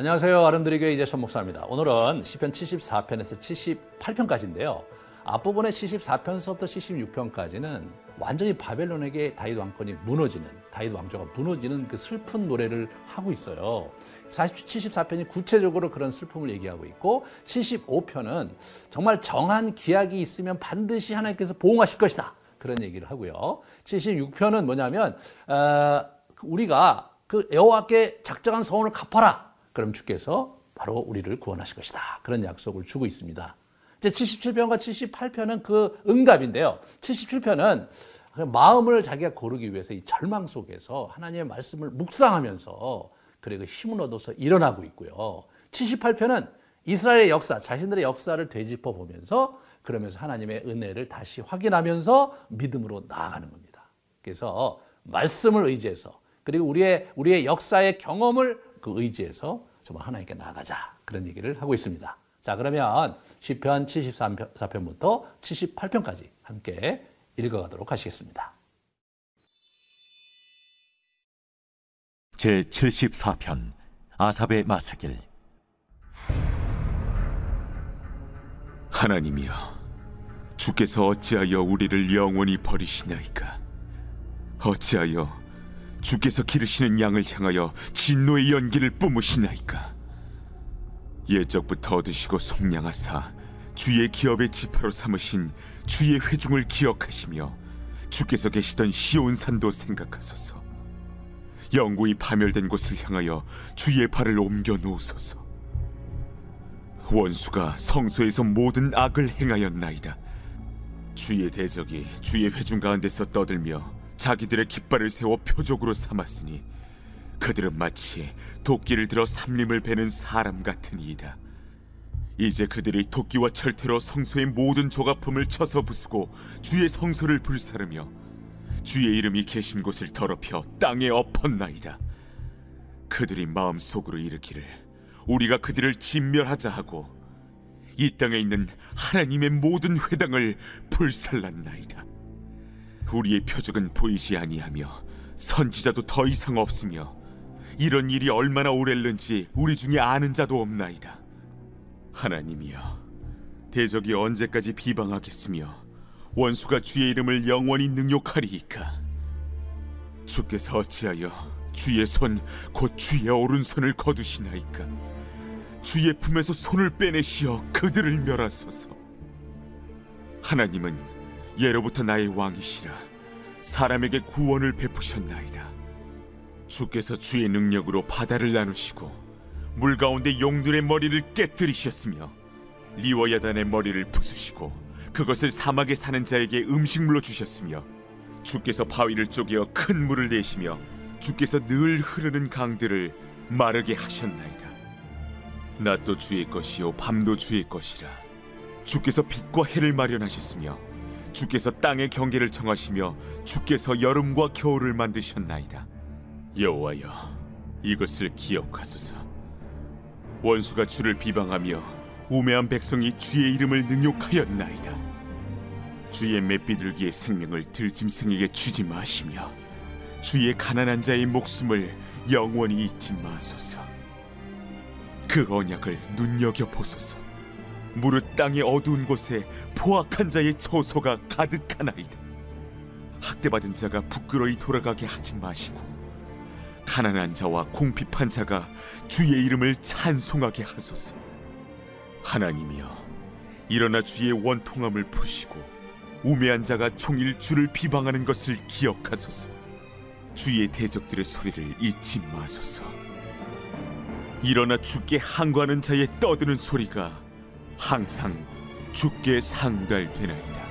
안녕하세요. 아름드리 교회 이재천 목사입니다. 오늘은 시편 74편에서 78편까지인데요. 앞부분의 74편서부터 76편까지는 완전히 바벨론에게 다윗 왕권이 무너지는 다윗 왕조가 무너지는 그 슬픈 노래를 하고 있어요. 74편이 구체적으로 그런 슬픔을 얘기하고 있고 75편은 정말 정한 기약이 있으면 반드시 하나님께서 보응하실 것이다. 그런 얘기를 하고요. 76편은 뭐냐면 어, 우리가 그 여호와께 작정한 서원을 갚아라. 그럼 주께서 바로 우리를 구원하실 것이다. 그런 약속을 주고 있습니다. 이제 77편과 78편은 그 응답인데요. 77편은 마음을 자기가 고르기 위해서 이 절망 속에서 하나님의 말씀을 묵상하면서 그리고 힘을 얻어서 일어나고 있고요. 78편은 이스라엘의 역사, 자신들의 역사를 되짚어 보면서 그러면서 하나님의 은혜를 다시 확인하면서 믿음으로 나아가는 겁니다. 그래서 말씀을 의지해서 그리고 우리의 우리의 역사의 경험을 그 의지해서 정말 하나님께 나아가자 그런 얘기를 하고 있습니다. 자, 그러면 시편 74편부터 78편까지 함께 읽어가도록 하시겠습니다. 제 74편 아삽의 마사길 하나님이여 주께서 어찌하여 우리를 영원히 버리시나이까 어찌하여 주께서 기르시는 양을 향하여 진노의 연기를 뿜으시나이까? 옛적부터 얻으시고 속량하사 주의 기업의 지파로 삼으신 주의 회중을 기억하시며 주께서 계시던 시온산도 생각하소서. 영구히 파멸된 곳을 향하여 주의 발을 옮겨 놓으소서. 원수가 성소에서 모든 악을 행하였나이다. 주의 대적이 주의 회중 가운데서 떠들며 자기들의 깃발을 세워 표적으로 삼았으니 그들은 마치 도끼를 들어 삼림을 베는 사람 같으니이다. 이제 그들이 도끼와 철퇴로 성소의 모든 조각품을 쳐서 부수고 주의 성소를 불사르며 주의 이름이 계신 곳을 더럽혀 땅에 엎었나이다. 그들이 마음속으로 이르기를 우리가 그들을 진멸하자 하고 이 땅에 있는 하나님의 모든 회당을 불살랐나이다. 우리의 표적은 보이지 아니하며 선지자도 더 이상 없으며 이런 일이 얼마나 오랬는지 우리 중에 아는 자도 없나이다. 하나님이여, 대적이 언제까지 비방하겠으며 원수가 주의 이름을 영원히 능욕하리이까? 주께서 어찌하여 주의 손 곧 주의 오른손을 거두시나이까? 주의 품에서 손을 빼내시어 그들을 멸하소서. 하나님은 예로부터 나의 왕이시라 사람에게 구원을 베푸셨나이다. 주께서 주의 능력으로 바다를 나누시고 물 가운데 용들의 머리를 깨뜨리셨으며 리워야단의 머리를 부수시고 그것을 사막에 사는 자에게 음식물로 주셨으며 주께서 바위를 쪼개어 큰 물을 내시며 주께서 늘 흐르는 강들을 마르게 하셨나이다. 낮도 주의 것이요 밤도 주의 것이라. 주께서 빛과 해를 마련하셨으며 주께서 땅의 경계를 정하시며 주께서 여름과 겨울을 만드셨나이다. 여호와여 이것을 기억하소서. 원수가 주를 비방하며 우매한 백성이 주의 이름을 능욕하였나이다. 주의 맷비둘기의 생명을 들짐승에게 주지 마시며 주의 가난한 자의 목숨을 영원히 잊지 마소서. 그 언약을 눈여겨 보소서 무릇 땅의 어두운 곳에 포악한 자의 처소가 가득하나이다 학대받은 자가 부끄러이 돌아가게 하지 마시고 가난한 자와 궁핍한 자가 주의 이름을 찬송하게 하소서. 하나님이여, 일어나 주의 원통함을 푸시고 우매한 자가 종일 주를 비방하는 것을 기억하소서. 주의 대적들의 소리를 잊지 마소서. 일어나 주께 항거하는 자의 떠드는 소리가 항상 주께 상달되나이다.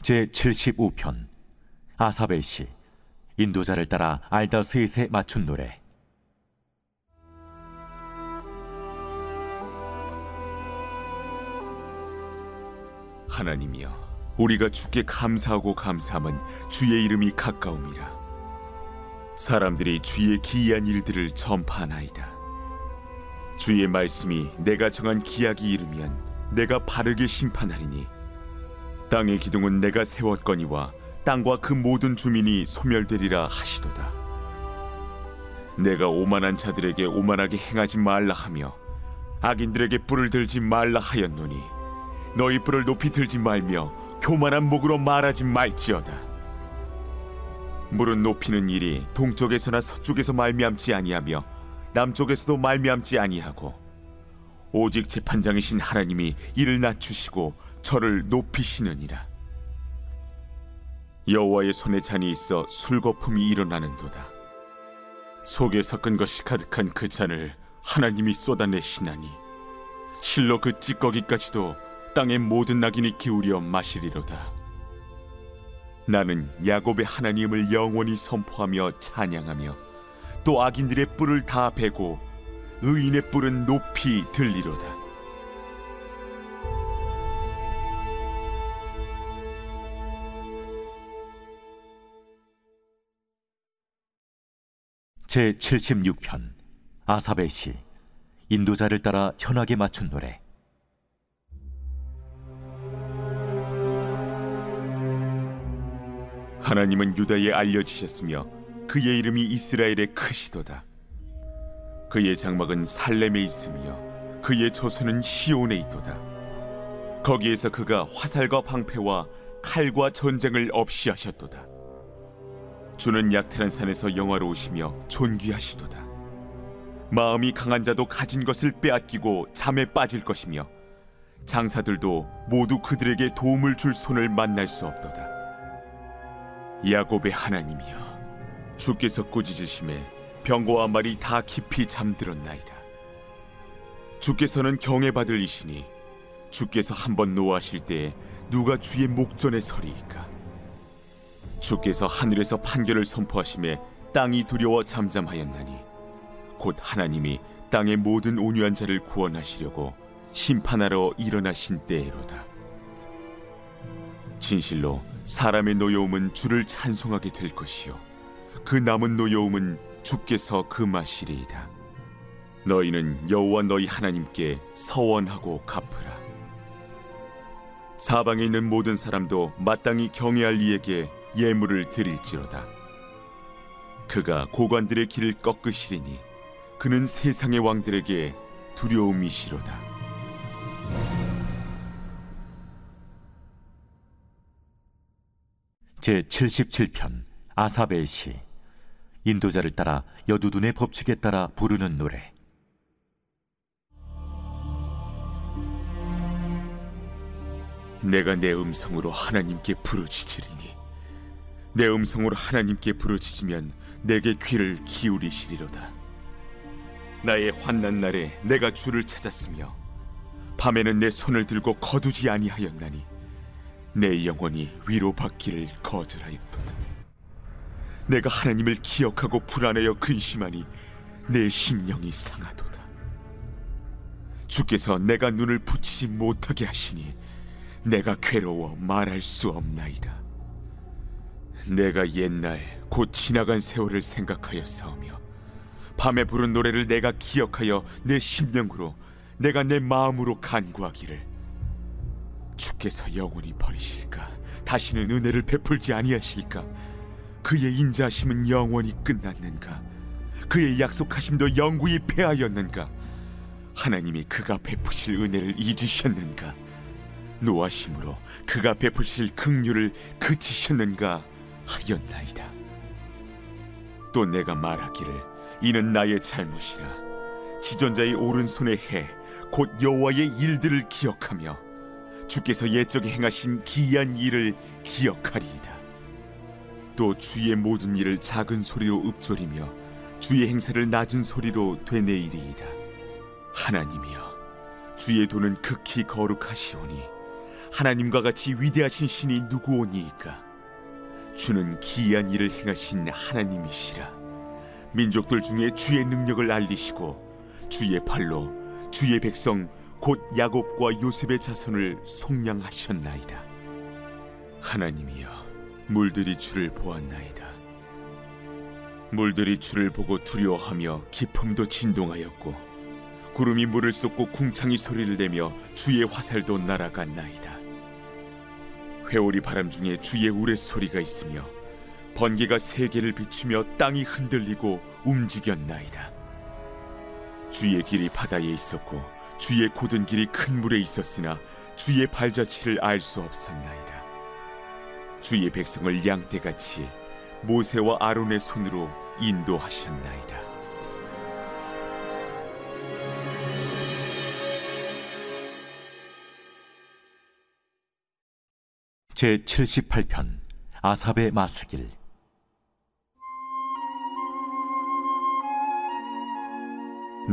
제 75편 아사벨 시 인도자를 따라 알다 셋에 맞춘 노래 하나님이여 우리가 주께 감사하고 감사함은 주의 이름이 가까움이라 사람들이 주의 기이한 일들을 전파하나이다 주의 말씀이 내가 정한 기약이 이르면 내가 바르게 심판하리니 땅의 기둥은 내가 세웠거니와 땅과 그 모든 주민이 소멸되리라 하시도다. 내가 오만한 자들에게 오만하게 행하지 말라 하며 악인들에게 뿔을 들지 말라 하였노니 너희 뿔을 높이 들지 말며 교만한 목으로 말하지 말지어다. 물은 높이는 일이 동쪽에서나 서쪽에서 말미암지 아니하며 남쪽에서도 말미암지 아니하고 오직 재판장이신 하나님이 이를 낮추시고 저를 높이시느니라. 여호와의 손에 잔이 있어 술거품이 일어나는도다. 속에 섞은 것이 가득한 그 잔을 하나님이 쏟아내시나니 실로 그 찌꺼기까지도 땅의 모든 낙인이 기울여 마시리로다. 나는 야곱의 하나님을 영원히 선포하며 찬양하며 또 악인들의 뿔을 다 베고 의인의 뿔은 높이 들리로다. 제 76편 아사베 시 인도자를 따라 현악에 맞춘 노래 하나님은 유다에 알려지셨으며 그의 이름이 이스라엘의 크시도다. 그의 장막은 살렘에 있으며 그의 조선은 시온에 있도다. 거기에서 그가 화살과 방패와 칼과 전쟁을 없이 하셨도다. 주는 약탈한 산에서 영화로우시며 존귀하시도다. 마음이 강한 자도 가진 것을 빼앗기고 잠에 빠질 것이며 장사들도 모두 그들에게 도움을 줄 손을 만날 수 없도다. 야곱의 하나님이여 주께서 꾸짖으심에 병거와 말이 다 깊이 잠들었나이다. 주께서는 경외받을 이시니 주께서 한번 노하실 때에 누가 주의 목전에 서리이까 주께서 하늘에서 판결을 선포하심에 땅이 두려워 잠잠하였나니 곧 하나님이 땅의 모든 온유한 자를 구원하시려고 심판하러 일어나신 때에로다 진실로 사람의 노여움은 주를 찬송하게 될 것이요. 그 남은 노여움은 주께서 금하시리이다. 너희는 여호와 너희 하나님께 서원하고 갚으라. 사방에 있는 모든 사람도 마땅히 경외할 이에게 예물을 드릴지로다. 그가 고관들의 길을 꺾으시리니 그는 세상의 왕들에게 두려움이시로다 제 77편 아사베 시. 인도자를 따라 여두둔의 법칙에 따라 부르는 노래. 내가 내 음성으로 하나님께 부르짖으리니 내 음성으로 하나님께 부르짖으면 내게 귀를 기울이시리로다. 나의 환난 날에 내가 주를 찾았으며 밤에는 내 손을 들고 거두지 아니하였나니 내 영혼이 위로받기를 거절하였도다 내가 하나님을 기억하고 불안하여 근심하니 내 심령이 상하도다 주께서 내가 눈을 붙이지 못하게 하시니 내가 괴로워 말할 수 없나이다. 내가 옛날 곧 지나간 세월을 생각하였사오며 밤에 부른 노래를 내가 기억하여 내 심령으로 내가 내 마음으로 간구하기를 주께서 영원히 버리실까? 다시는 은혜를 베풀지 아니하실까? 그의 인자하심은 영원히 끝났는가? 그의 약속하심도 영구히 패하였는가? 하나님이 그가 베푸실 은혜를 잊으셨는가? 노하심으로 그가 베푸실 긍휼을 그치셨는가 하였나이다. 또 내가 말하기를 이는 나의 잘못이라. 지존자의 오른손의 해 곧 여호와의 일들을 기억하며 주께서 옛적에 행하신 기이한 일을 기억하리이다. 또 주의 모든 일을 작은 소리로 읊조리며 주의 행사를 낮은 소리로 되뇌이리이다. 하나님이여 주의 도는 극히 거룩하시오니 하나님과 같이 위대하신 신이 누구오니이까 주는 기이한 일을 행하신 하나님이시라 민족들 중에 주의 능력을 알리시고 주의 팔로 주의 백성 곧 야곱과 요셉의 자손을 속량하셨나이다. 하나님이여 물들이 주를 보았나이다. 물들이 주를 보고 두려워하며 기품도 진동하였고 구름이 물을 쏟고 궁창이 소리를 내며 주의 화살도 날아갔나이다. 회오리 바람 중에 주의 우레소리가 있으며 번개가 세계를 비추며 땅이 흔들리고 움직였나이다. 주의 길이 바다에 있었고 주의 곧은 길이 큰 물에 있었으나 주의 발자취를 알 수 없었나이다. 주의 백성을 양떼같이 모세와 아론의 손으로 인도하셨나이다. 제 78편 아삽의 마스길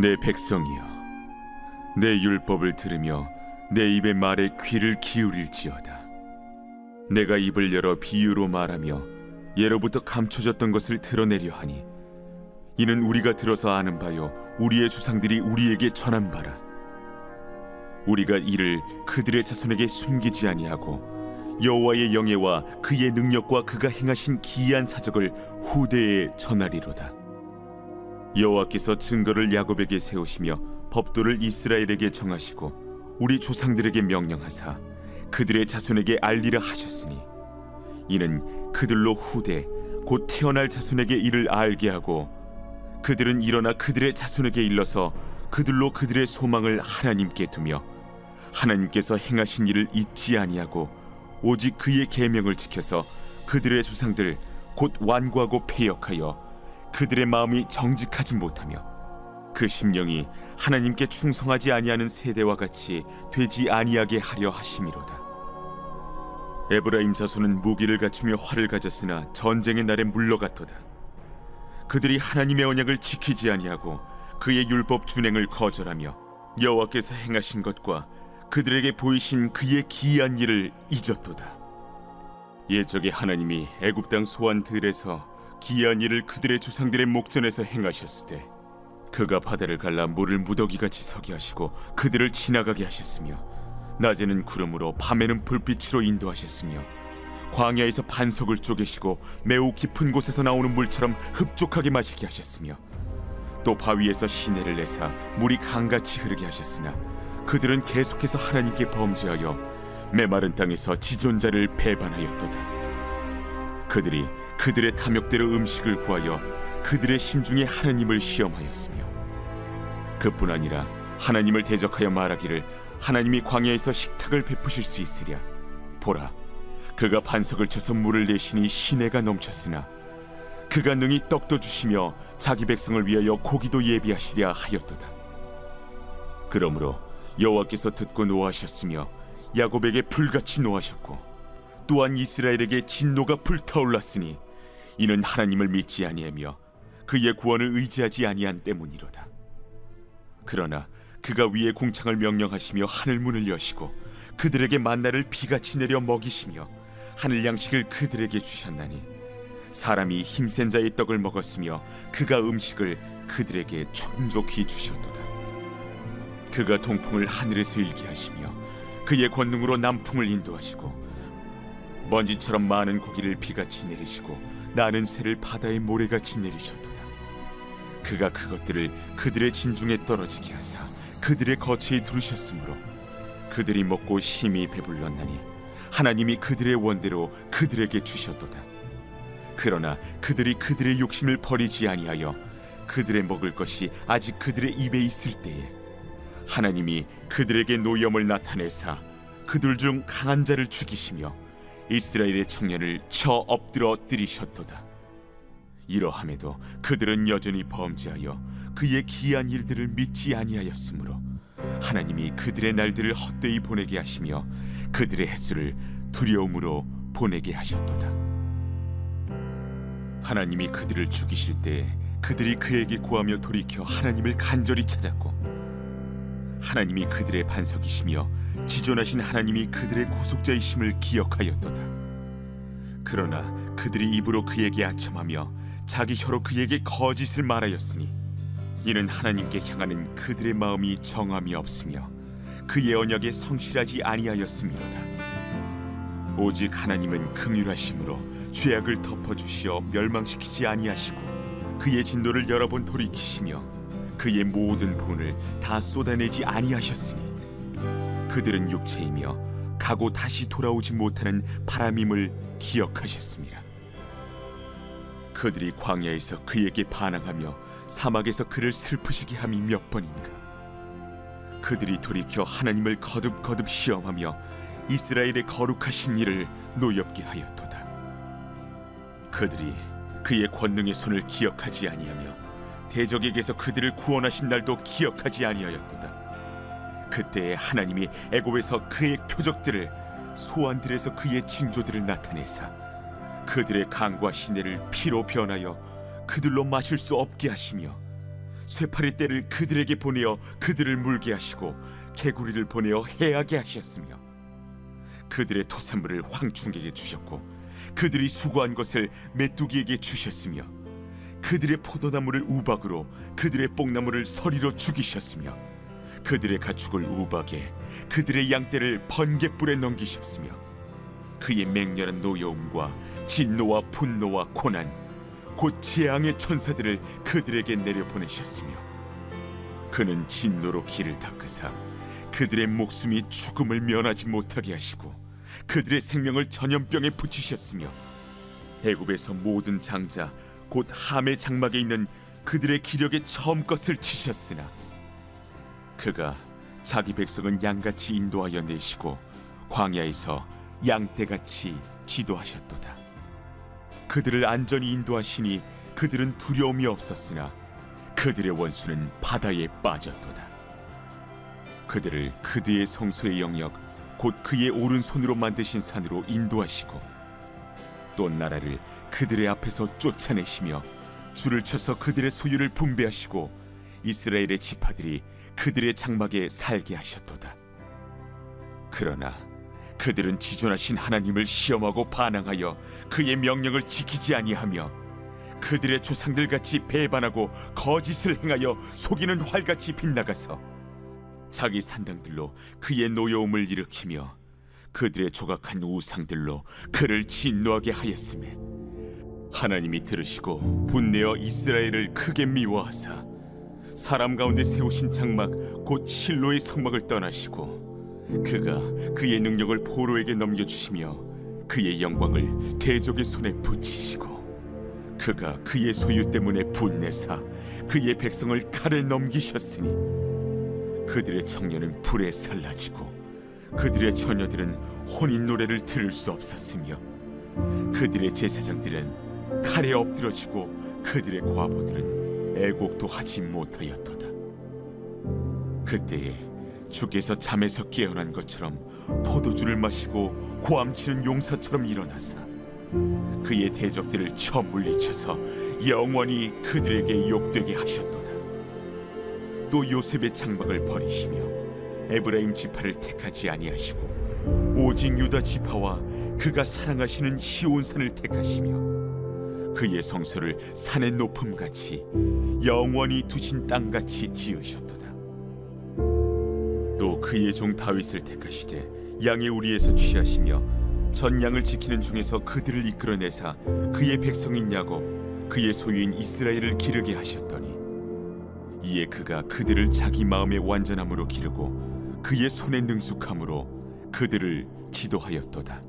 내 백성이여, 내 율법을 들으며 내 입의 말에 귀를 기울일지어다. 내가 입을 열어 비유로 말하며 예로부터 감춰졌던 것을 드러내려 하니 이는 우리가 들어서 아는 바요 우리의 조상들이 우리에게 전한 바라. 우리가 이를 그들의 자손에게 숨기지 아니하고 여호와의 영예와 그의 능력과 그가 행하신 기이한 사적을 후대에 전하리로다. 여호와께서 증거를 야곱에게 세우시며 법도를 이스라엘에게 정하시고 우리 조상들에게 명령하사 그들의 자손에게 알리라 하셨으니 이는 그들로 후대 곧 태어날 자손에게 이를 알게 하고 그들은 일어나 그들의 자손에게 일러서 그들로 그들의 소망을 하나님께 두며 하나님께서 행하신 일을 잊지 아니하고 오직 그의 계명을 지켜서 그들의 조상들 곧 완고하고 패역하여 그들의 마음이 정직하지 못하며 그 심령이 하나님께 충성하지 아니하는 세대와 같이 되지 아니하게 하려 하심이로다. 에브라임 자손은 무기를 갖추며 활을 가졌으나 전쟁의 날에 물러갔도다. 그들이 하나님의 언약을 지키지 아니하고 그의 율법 준행을 거절하며 여호와께서 행하신 것과 그들에게 보이신 그의 기이한 일을 잊었도다. 예적에 하나님이 애굽 땅 소환 들에서 기이한 일을 그들의 조상들의 목전에서 행하셨으되 그가 바다를 갈라 물을 무더기같이 서게 하시고 그들을 지나가게 하셨으며 낮에는 구름으로 밤에는 불빛으로 인도하셨으며 광야에서 반석을 쪼개시고 매우 깊은 곳에서 나오는 물처럼 흡족하게 마시게 하셨으며 또 바위에서 시내를 내사 물이 강같이 흐르게 하셨으나 그들은 계속해서 하나님께 범죄하여 메마른 땅에서 지존자를 배반하였도다. 그들이 그들의 탐욕대로 음식을 구하여 그들의 심중에 하나님을 시험하였으며 그뿐 아니라 하나님을 대적하여 말하기를 하나님이 광야에서 식탁을 베푸실 수 있으랴. 보라 그가 반석을 쳐서 물을 내시니 시내가 넘쳤으나 그가 능히 떡도 주시며 자기 백성을 위하여 고기도 예비하시랴 하였도다. 그러므로 여호와께서 듣고 노하셨으며 야곱에게 불같이 노하셨고 또한 이스라엘에게 진노가 불타올랐으니 이는 하나님을 믿지 아니하며 그의 구원을 의지하지 아니한 때문이로다. 그러나 그가 위에 궁창을 명령하시며 하늘 문을 여시고 그들에게 만나를 비같이 내려 먹이시며 하늘 양식을 그들에게 주셨나니 사람이 힘센 자의 떡을 먹었으며 그가 음식을 그들에게充足히 주셨도다. 그가 동풍을 하늘에서 일게 하시며 그의 권능으로 남풍을 인도하시고 먼지처럼 많은 고기를 비같이 내리시고 나는 새를 바다의 모래같이 내리셨도다. 그가 그것들을 그들의 진중에 떨어지게 하사 그들의 거처에 두르셨으므로 그들이 먹고 심히 배불렀나니 하나님이 그들의 원대로 그들에게 주셨도다. 그러나 그들이 그들의 욕심을 버리지 아니하여 그들의 먹을 것이 아직 그들의 입에 있을 때에 하나님이 그들에게 노염을 나타내사 그들 중 강한 자를 죽이시며 이스라엘의 청년을 쳐 엎드러 뜨리셨도다. 이러함에도 그들은 여전히 범죄하여 그의 기이한 일들을 믿지 아니하였으므로 하나님이 그들의 날들을 헛되이 보내게 하시며 그들의 횟수를 두려움으로 보내게 하셨도다. 하나님이 그들을 죽이실 때 그들이 그에게 구하며 돌이켜 하나님을 간절히 찾았고 하나님이 그들의 반석이시며 지존하신 하나님이 그들의 구속자이심을 기억하였도다. 그러나 그들이 입으로 그에게 아첨하며 자기 혀로 그에게 거짓을 말하였으니 이는 하나님께 향하는 그들의 마음이 정함이 없으며 그의 언약에 성실하지 아니하였음이로다. 오직 하나님은 긍휼하심으로 죄악을 덮어 주시어 멸망시키지 아니하시고 그의 진노를 여러 번 돌이키시며 그의 모든 분을 다 쏟아내지 아니하셨으니 그들은 육체이며 가고 다시 돌아오지 못하는 바람임을 기억하셨습니다. 그들이 광야에서 그에게 반항하며 사막에서 그를 슬프시게 함이 몇 번인가. 그들이 돌이켜 하나님을 거듭거듭 시험하며 이스라엘의 거룩하신 일을 노엽게 하였도다. 그들이 그의 권능의 손을 기억하지 아니하며 대적에게서 그들을 구원하신 날도 기억하지 아니하였도다. 그때에 하나님이 애굽에서 그의 표적들을 소환들에서 그의 징조들을 나타내사 그들의 강과 시내를 피로 변하여 그들로 마실 수 없게 하시며 쇠파리 떼를 그들에게 보내어 그들을 물게 하시고 개구리를 보내어 해하게 하셨으며 그들의 토산물을 황충에게 주셨고 그들이 수고한 것을 메뚜기에게 주셨으며 그들의 포도나무를 우박으로 그들의 뽕나무를 서리로 죽이셨으며 그들의 가축을 우박에 그들의 양떼를 번갯불에 넘기셨으며 그의 맹렬한 노여움과 진노와 분노와 고난 곧 재앙의 천사들을 그들에게 내려 보내셨으며 그는 진노로 길을 닦으사 그들의 목숨이 죽음을 면하지 못하게 하시고 그들의 생명을 전염병에 붙이셨으며 애굽에서 모든 장자 곧 함의 장막에 있는 그들의 기력에 처음 것을 치셨으나 그가 자기 백성은 양같이 인도하여 내시고 광야에서 양떼같이 지도하셨도다. 그들을 안전히 인도하시니 그들은 두려움이 없었으나 그들의 원수는 바다에 빠졌도다. 그들을 그들의 성소의 영역 곧 그의 오른손으로 만드신 산으로 인도하시고 또 나라를 그들의 앞에서 쫓아내시며 줄을 쳐서 그들의 소유를 분배하시고 이스라엘의 지파들이 그들의 장막에 살게 하셨도다. 그러나 그들은 지존하신 하나님을 시험하고 반항하여 그의 명령을 지키지 아니하며 그들의 조상들 같이 배반하고 거짓을 행하여 속이는 활같이 빗나가서 자기 산당들로 그의 노여움을 일으키며 그들의 조각한 우상들로 그를 진노하게 하였음에 하나님이 들으시고 분내어 이스라엘을 크게 미워하사 사람 가운데 세우신 장막 곧 실로의 성막을 떠나시고 그가 그의 능력을 포로에게 넘겨주시며 그의 영광을 대적의 손에 붙이시고 그가 그의 소유 때문에 분내사 그의 백성을 칼에 넘기셨으니 그들의 청년은 불에 살라지고 그들의 처녀들은 혼인 노래를 들을 수 없었으며 그들의 제사장들은 칼에 엎드러지고 그들의 과부들은 애곡도 하지 못하였도다. 그때에 주께서 잠에서 깨어난 것처럼 포도주를 마시고 고함치는 용사처럼 일어나사 그의 대적들을 쳐 물리쳐서 영원히 그들에게 욕되게 하셨도다. 또 요셉의 장막을 버리시며 에브라임 지파를 택하지 아니하시고 오직 유다 지파와 그가 사랑하시는 시온산을 택하시며 그의 성소를 산의 높음 같이 영원히 두신 땅 같이 지으셨도다. 또 그의 종 다윗을 택하시되 양의 우리에서 취하시며 전 양을 지키는 중에서 그들을 이끌어내사 그의 백성인 야곱 그의 소유인 이스라엘을 기르게 하셨더니 이에 그가 그들을 자기 마음의 완전함으로 기르고 그의 손의 능숙함으로 그들을 지도하였도다.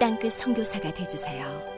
땅끝 성교사가 되주세요